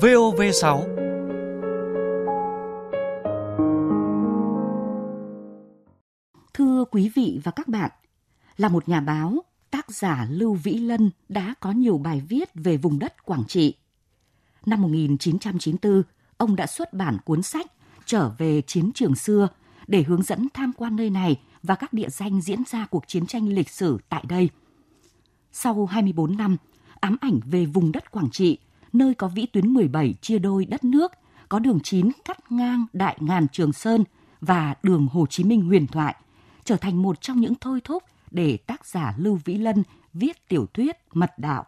VOV6 Thưa quý vị và các bạn, là một nhà báo, tác giả Lưu Vĩ Lân đã có nhiều bài viết về vùng đất Quảng Trị. Năm 1994, ông đã xuất bản cuốn sách Trở về chiến trường xưa để hướng dẫn tham quan nơi này và các địa danh diễn ra cuộc chiến tranh lịch sử tại đây. Sau 24 năm, ám ảnh về vùng đất Quảng Trị, nơi có vĩ tuyến 17 chia đôi đất nước, có đường 9 cắt ngang Đại Ngàn Trường Sơn và đường Hồ Chí Minh huyền thoại, trở thành một trong những thôi thúc để tác giả Lưu Vĩ Lân viết tiểu thuyết Mật Đạo,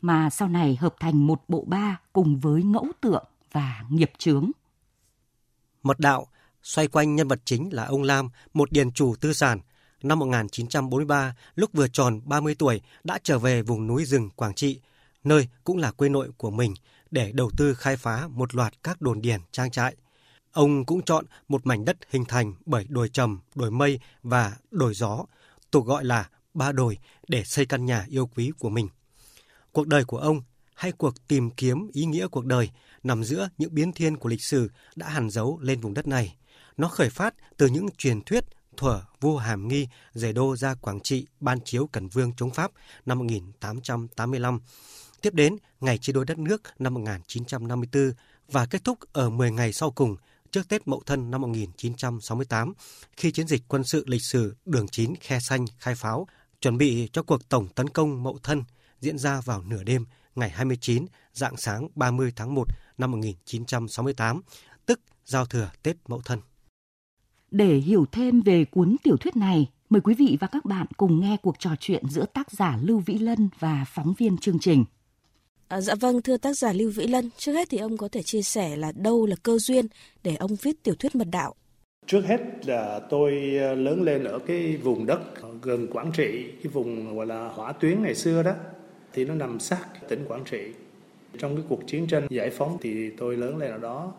mà sau này hợp thành một bộ ba cùng với ngẫu tượng và nghiệp chướng. Mật Đạo xoay quanh nhân vật chính là ông Lam, một điền chủ tư sản. Năm 1943, lúc vừa tròn 30 tuổi, đã trở về vùng núi rừng Quảng Trị, nơi cũng là quê nội của mình, để đầu tư khai phá một loạt các đồn điền trang trại. Ông cũng chọn một mảnh đất hình thành bởi đồi trầm, đồi mây và đồi gió, tục gọi là ba đồi để xây căn nhà yêu quý của mình. Cuộc đời của ông hay cuộc tìm kiếm ý nghĩa cuộc đời nằm giữa những biến thiên của lịch sử đã hàn dấu lên vùng đất này. Nó khởi phát từ những truyền thuyết thuở vua Hàm Nghi rời đô ra Quảng Trị ban chiếu Cần Vương chống Pháp năm 1885, tiếp đến ngày chia đôi đất nước năm 1954 và kết thúc ở 10 ngày sau cùng trước Tết Mậu Thân năm 1968 khi chiến dịch quân sự lịch sử Đường 9 Khe Xanh khai pháo chuẩn bị cho cuộc tổng tấn công Mậu Thân diễn ra vào nửa đêm ngày 29 dạng sáng 30 tháng 1 năm 1968, tức giao thừa Tết Mậu Thân. Để hiểu thêm về cuốn tiểu thuyết này, mời quý vị và các bạn cùng nghe cuộc trò chuyện giữa tác giả Lưu Vĩ Lân và phóng viên chương trình. À, dạ vâng, thưa tác giả Lưu Vĩ Lân, trước hết thì ông có thể chia sẻ là đâu là cơ duyên để ông viết tiểu thuyết mật đạo? Trước hết là tôi ờ, lớn lên ở cái vùng đất gần Quảng Trị, cái vùng gọi là hỏa tuyến ngày xưa đó, thì nó nằm sát tỉnh Quảng Trị. Trong cái cuộc chiến tranh giải phóng thì tôi lớn lên ở đó.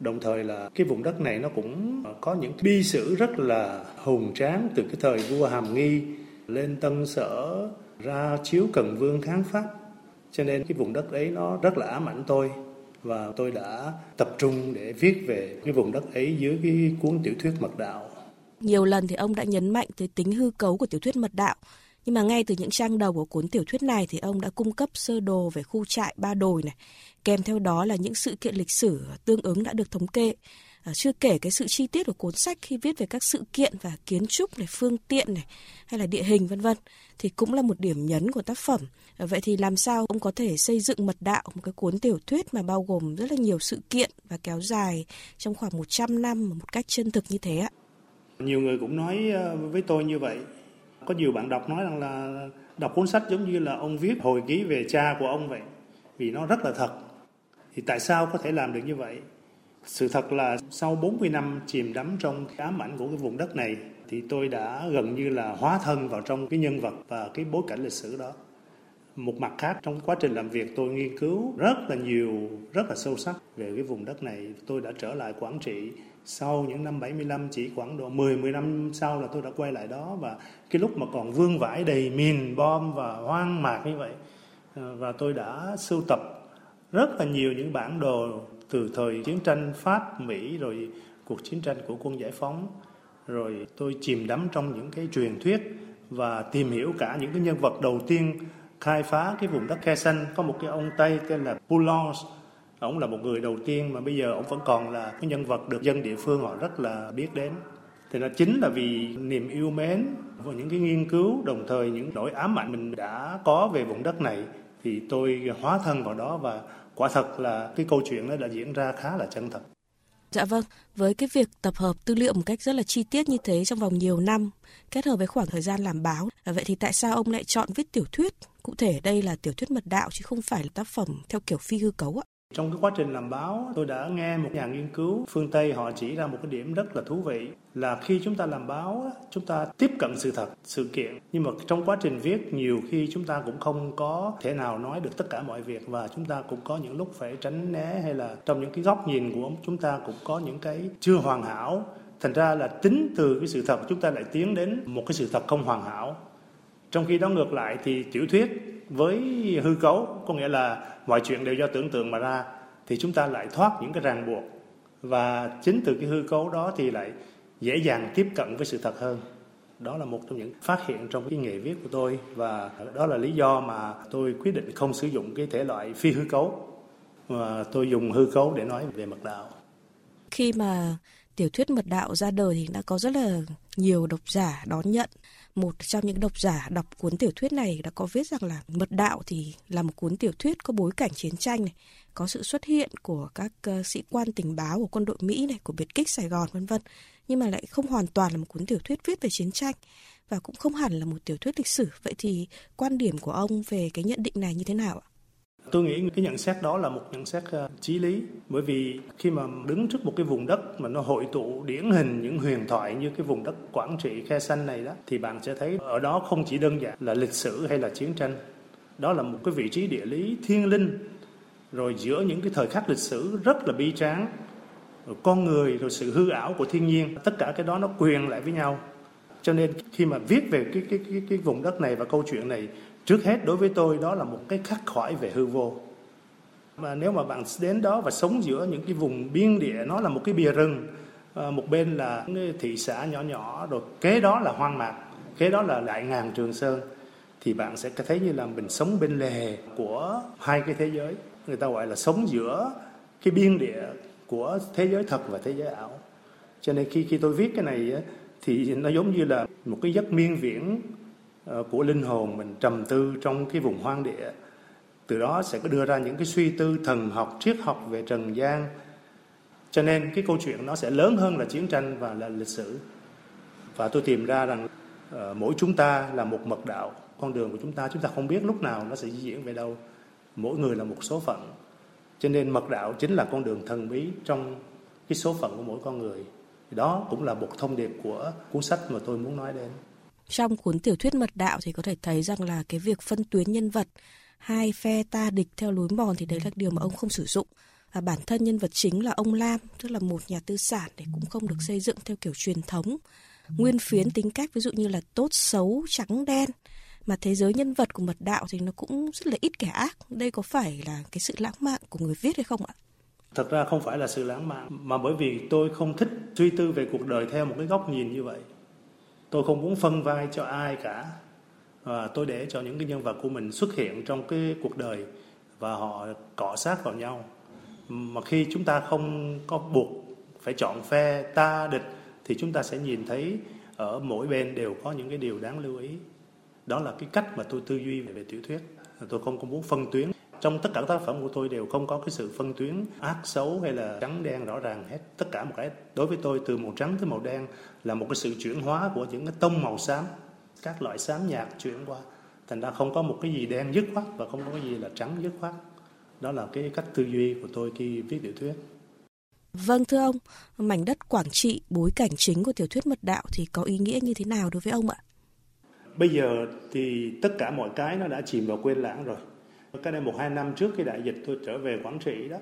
Đồng thời là cái vùng đất này nó cũng có những bi sử rất là hùng tráng từ cái thời vua Hàm Nghi lên Tân Sở ra chiếu Cần Vương kháng Pháp. Cho nên cái vùng đất ấy nó rất là ám ảnh tôi và tôi đã tập trung để viết về cái vùng đất ấy dưới cái cuốn tiểu thuyết Mật Đạo. Nhiều lần thì ông đã nhấn mạnh tới tính hư cấu của tiểu thuyết Mật Đạo nhưng mà ngay từ những trang đầu của cuốn tiểu thuyết này thì ông đã cung cấp sơ đồ về khu trại Ba Đồi này, kèm theo đó là những sự kiện lịch sử tương ứng đã được thống kê. À, chưa kể cái sự chi tiết của cuốn sách khi viết về các sự kiện và kiến trúc này, phương tiện này hay là địa hình vân vân thì cũng là một điểm nhấn của tác phẩm. Ờ, vậy thì làm sao ông có thể xây dựng mật đạo, một cái cuốn tiểu thuyết mà bao gồm rất là nhiều sự kiện và kéo dài trong khoảng 100 năm một cách chân thực như thế ạ? Nhiều người cũng nói ờ, với tôi như vậy. Có nhiều bạn đọc nói rằng là đọc cuốn sách giống như là ông viết hồi ký về cha của ông vậy, vì nó rất là thật. Thì tại sao có thể làm được như vậy? Sự thật là sau 40 năm chìm đắm trong cái ám ảnh của cái vùng đất này, thì tôi đã gần như là hóa thân vào trong cái nhân vật và cái bối cảnh lịch sử đó một mặt khác, trong quá trình làm việc tôi nghiên cứu rất là nhiều, rất là sâu sắc về cái vùng đất này. Tôi đã trở lại Quảng Trị sau những năm 75 chỉ khoảng độ 10 10 năm sau là tôi đã quay lại đó. Và cái lúc mà còn vương vãi đầy mìn, bom và hoang mạc như vậy ờ, và tôi đã sưu tập rất là nhiều những bản đồ từ thời chiến tranh Pháp, Mỹ, rồi cuộc chiến tranh của quân giải phóng. Rồi tôi chìm đắm trong những cái truyền thuyết và tìm hiểu cả những cái nhân vật đầu tiên khai phá cái vùng đất khe xanh. Có một cái ông Tây tên là Poulon, ông là một người đầu tiên mà bây giờ ông vẫn còn là cái nhân vật được dân địa phương họ rất là biết đến. Thì nó chính là vì niềm yêu mến và những cái nghiên cứu đồng thời những nỗi ám ảnh mình đã có về vùng đất này thì tôi hóa thân vào đó. Và quả thật là cái câu chuyện nó đã diễn ra khá là chân thật. Dạ vâng, với cái việc tập hợp tư liệu một cách rất là chi tiết như thế trong vòng nhiều năm, kết hợp với khoảng thời gian làm báo, à, vậy thì tại sao ông lại chọn viết tiểu thuyết? Cụ thể đây là tiểu thuyết mật đạo chứ không phải là tác phẩm theo kiểu phi hư cấu ạ? Trong cái quá trình làm báo, tôi đã nghe một nhà nghiên cứu phương Tây họ chỉ ra một cái điểm rất là thú vị là khi chúng ta làm báo, chúng ta tiếp cận sự thật, sự kiện. Nhưng mà trong quá trình viết nhiều khi chúng ta cũng không có thể nào nói được tất cả mọi việc và chúng ta cũng có những lúc phải tránh né hay là trong những cái góc nhìn của chúng ta cũng có những cái chưa hoàn hảo. Thành ra là tính từ cái sự thật chúng ta lại tiến đến một cái sự thật không hoàn hảo. Trong khi đó ngược lại thì tiểu thuyết với hư cấu, có nghĩa là mọi chuyện đều do tưởng tượng mà ra, thì chúng ta lại thoát những cái ràng buộc. Và chính từ cái hư cấu đó thì lại dễ dàng tiếp cận với sự thật hơn. Đó là một trong những phát hiện trong cái nghề viết của tôi và đó là lý do mà tôi quyết định không sử dụng cái thể loại phi hư cấu. Mà tôi dùng hư cấu để nói về mật đạo. Khi mà tiểu thuyết mật đạo ra đời thì đã có rất là nhiều độc giả đón nhận một trong những độc giả đọc cuốn tiểu thuyết này đã có viết rằng là mật đạo thì là một cuốn tiểu thuyết có bối cảnh chiến tranh này có sự xuất hiện của các uh, sĩ quan tình báo của quân đội Mỹ này của biệt kích Sài Gòn vân vân. Nhưng mà lại không hoàn toàn là một cuốn tiểu thuyết viết về chiến tranh và cũng không hẳn là một tiểu thuyết lịch sử. Vậy thì quan điểm của ông về cái nhận định này như thế nào ạ? Tôi nghĩ cái nhận xét đó là một nhận xét ờ, chí lý. Bởi vì khi mà đứng trước một cái vùng đất mà nó hội tụ, điển hình những huyền thoại như cái vùng đất Quảng Trị, khe xanh này đó, thì bạn sẽ thấy ở đó không chỉ đơn giản là lịch sử hay là chiến tranh. Đó là một cái vị trí địa lý thiên linh, rồi giữa những cái thời khắc lịch sử rất là bi tráng, rồi con người, rồi sự hư ảo của thiên nhiên, tất cả cái đó nó quyền lại với nhau. Cho nên khi mà viết về cái cái cái cái vùng đất này và câu chuyện này trước hết đối với tôi đó là một cái khắc khoải về hư vô. Mà nếu mà bạn đến đó và sống giữa những cái vùng biên địa nó là một cái bìa rừng à, một bên là thị xã nhỏ nhỏ rồi kế đó là hoang mạc kế đó là đại ngàn trường sơn thì bạn sẽ thấy như là mình sống bên lề của hai cái thế giới. Người ta gọi là sống giữa cái biên địa của thế giới thật và thế giới ảo. Cho nên khi khi tôi viết cái này thì nó giống như là một cái giấc miên viễn Ờ, của linh hồn mình trầm tư trong cái vùng hoang địa. Từ đó sẽ có đưa ra những cái suy tư thần học triết học về trần gian. Cho nên cái câu chuyện nó sẽ lớn hơn là chiến tranh và là lịch sử. Và tôi tìm ra rằng uh, mỗi chúng ta là một mật đạo. Con đường của chúng ta chúng ta không biết lúc nào nó sẽ di diễn về đâu. Mỗi người là một số phận. Cho nên mật đạo chính là con đường thần bí trong cái số phận của mỗi con người. Đó cũng là một thông điệp của cuốn sách mà tôi muốn nói đến trong cuốn tiểu thuyết mật đạo thì có thể thấy rằng là cái việc phân tuyến nhân vật hai phe ta địch theo lối mòn thì đấy là điều mà ông không sử dụng. Và bản thân nhân vật chính là ông Lam tức là một nhà tư sản thì cũng không được xây dựng theo kiểu truyền thống. Nguyên phiến tính cách ví dụ như là tốt xấu trắng đen. Mà thế giới nhân vật của mật đạo thì nó cũng rất là ít kẻ ác. Đây có phải là cái sự lãng mạn của người viết hay không ạ? Thật ra không phải là sự lãng mạn mà bởi vì tôi không thích suy tư về cuộc đời theo một cái góc nhìn như vậy tôi không muốn phân vai cho ai cả. Và tôi để cho những cái nhân vật của mình xuất hiện trong cái cuộc đời và họ cọ sát vào nhau. Mà khi chúng ta không có buộc phải chọn phe ta địch thì chúng ta sẽ nhìn thấy ở mỗi bên đều có những cái điều đáng lưu ý. Đó là cái cách mà tôi tư duy về, về tiểu thuyết. Tôi không có muốn phân tuyến trong tất cả các tác phẩm của tôi đều không có cái sự phân tuyến ác xấu hay là trắng đen rõ ràng hết tất cả một cái đối với tôi từ màu trắng tới màu đen là một cái sự chuyển hóa của những cái tông màu xám các loại xám nhạt chuyển qua thành ra không có một cái gì đen dứt khoát và không có cái gì là trắng dứt khoát đó là cái cách tư duy của tôi khi viết tiểu thuyết Vâng thưa ông, mảnh đất Quảng Trị, bối cảnh chính của tiểu thuyết mật đạo thì có ý nghĩa như thế nào đối với ông ạ? Bây giờ thì tất cả mọi cái nó đã chìm vào quên lãng rồi cách đây một hai năm trước cái đại dịch tôi trở về Quảng Trị đó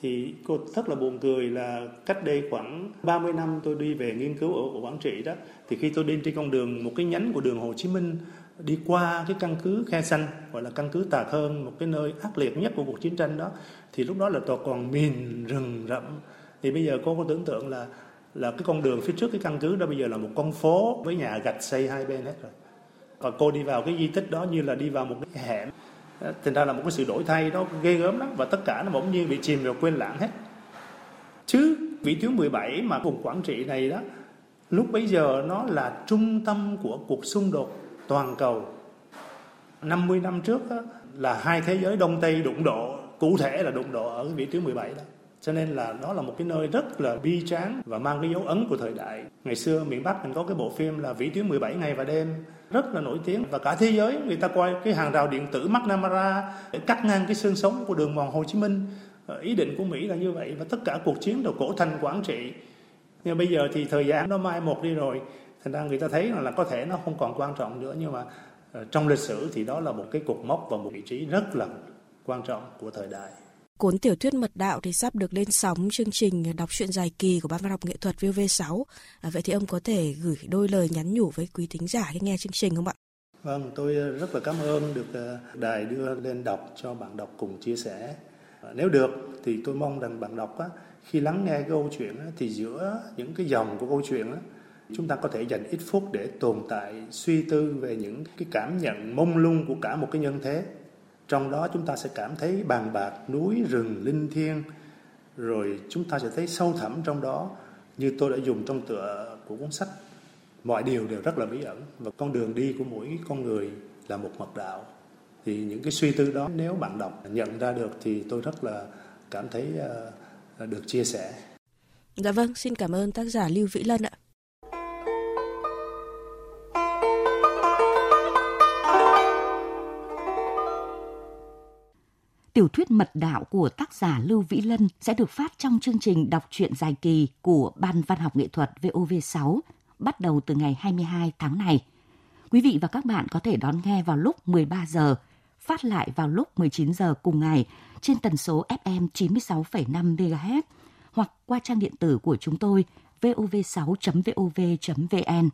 thì cô rất là buồn cười là cách đây khoảng 30 năm tôi đi về nghiên cứu ở, Quảng Trị đó thì khi tôi đi trên con đường một cái nhánh của đường Hồ Chí Minh đi qua cái căn cứ Khe Xanh gọi là căn cứ Tà Khơn một cái nơi ác liệt nhất của cuộc chiến tranh đó thì lúc đó là toàn còn mìn rừng rậm. Thì bây giờ cô có tưởng tượng là là cái con đường phía trước cái căn cứ đó bây giờ là một con phố với nhà gạch xây hai bên hết rồi. Còn cô đi vào cái di tích đó như là đi vào một cái hẻm. Ờ, thành ra là một cái sự đổi thay đó ghê gớm lắm và tất cả nó bỗng nhiên bị chìm vào quên lãng hết. Chứ vị tuyến 17 mà vùng Quảng Trị này đó lúc bấy giờ nó là trung tâm của cuộc xung đột toàn cầu. 50 năm trước đó, là hai thế giới đông tây đụng độ cụ thể là đụng độ ở vị tuyến 17 đó cho nên là đó là một cái nơi rất là bi tráng và mang cái dấu ấn của thời đại. Ngày xưa miền Bắc mình có cái bộ phim là vĩ tuyến 17 ngày và đêm, rất là nổi tiếng. Và cả thế giới, người ta coi cái hàng rào điện tử McNamara để cắt ngang cái xương sống của đường mòn Hồ Chí Minh. Ờ, ý định của Mỹ là như vậy và tất cả cuộc chiến đầu cổ thành Quảng Trị. Nhưng bây giờ thì thời gian nó mai một đi rồi, thành ra người ta thấy là có thể nó không còn quan trọng nữa. Nhưng mà ờ, trong lịch sử thì đó là một cái cột mốc và một vị trí rất là quan trọng của thời đại. Cuốn tiểu thuyết Mật Đạo thì sắp được lên sóng chương trình đọc truyện dài kỳ của Ban văn học nghệ thuật VV6. À, vậy thì ông có thể gửi đôi lời nhắn nhủ với quý thính giả khi nghe chương trình không ạ? Vâng, tôi rất là cảm ơn được à, đài đưa lên đọc cho bạn đọc cùng chia sẻ. À, nếu được thì tôi mong rằng bạn đọc á, khi lắng nghe câu chuyện á, thì giữa những cái dòng của câu chuyện á, chúng ta có thể dành ít phút để tồn tại suy tư về những cái cảm nhận mông lung của cả một cái nhân thế trong đó chúng ta sẽ cảm thấy bàn bạc núi rừng linh thiêng rồi chúng ta sẽ thấy sâu thẳm trong đó như tôi đã dùng trong tựa của cuốn sách mọi điều đều rất là bí ẩn và con đường đi của mỗi con người là một mật đạo thì những cái suy tư đó nếu bạn đọc nhận ra được thì tôi rất là cảm thấy ờ, được chia sẻ. Dạ vâng, xin cảm ơn tác giả Lưu Vĩ Lân ạ. Tiểu thuyết mật đạo của tác giả Lưu Vĩ Lân sẽ được phát trong chương trình đọc truyện dài kỳ của Ban Văn học Nghệ thuật VOV6 bắt đầu từ ngày 22 tháng này. Quý vị và các bạn có thể đón nghe vào lúc 13 giờ, phát lại vào lúc 19 giờ cùng ngày trên tần số FM 96,5 MHz hoặc qua trang điện tử của chúng tôi vov6.vov.vn.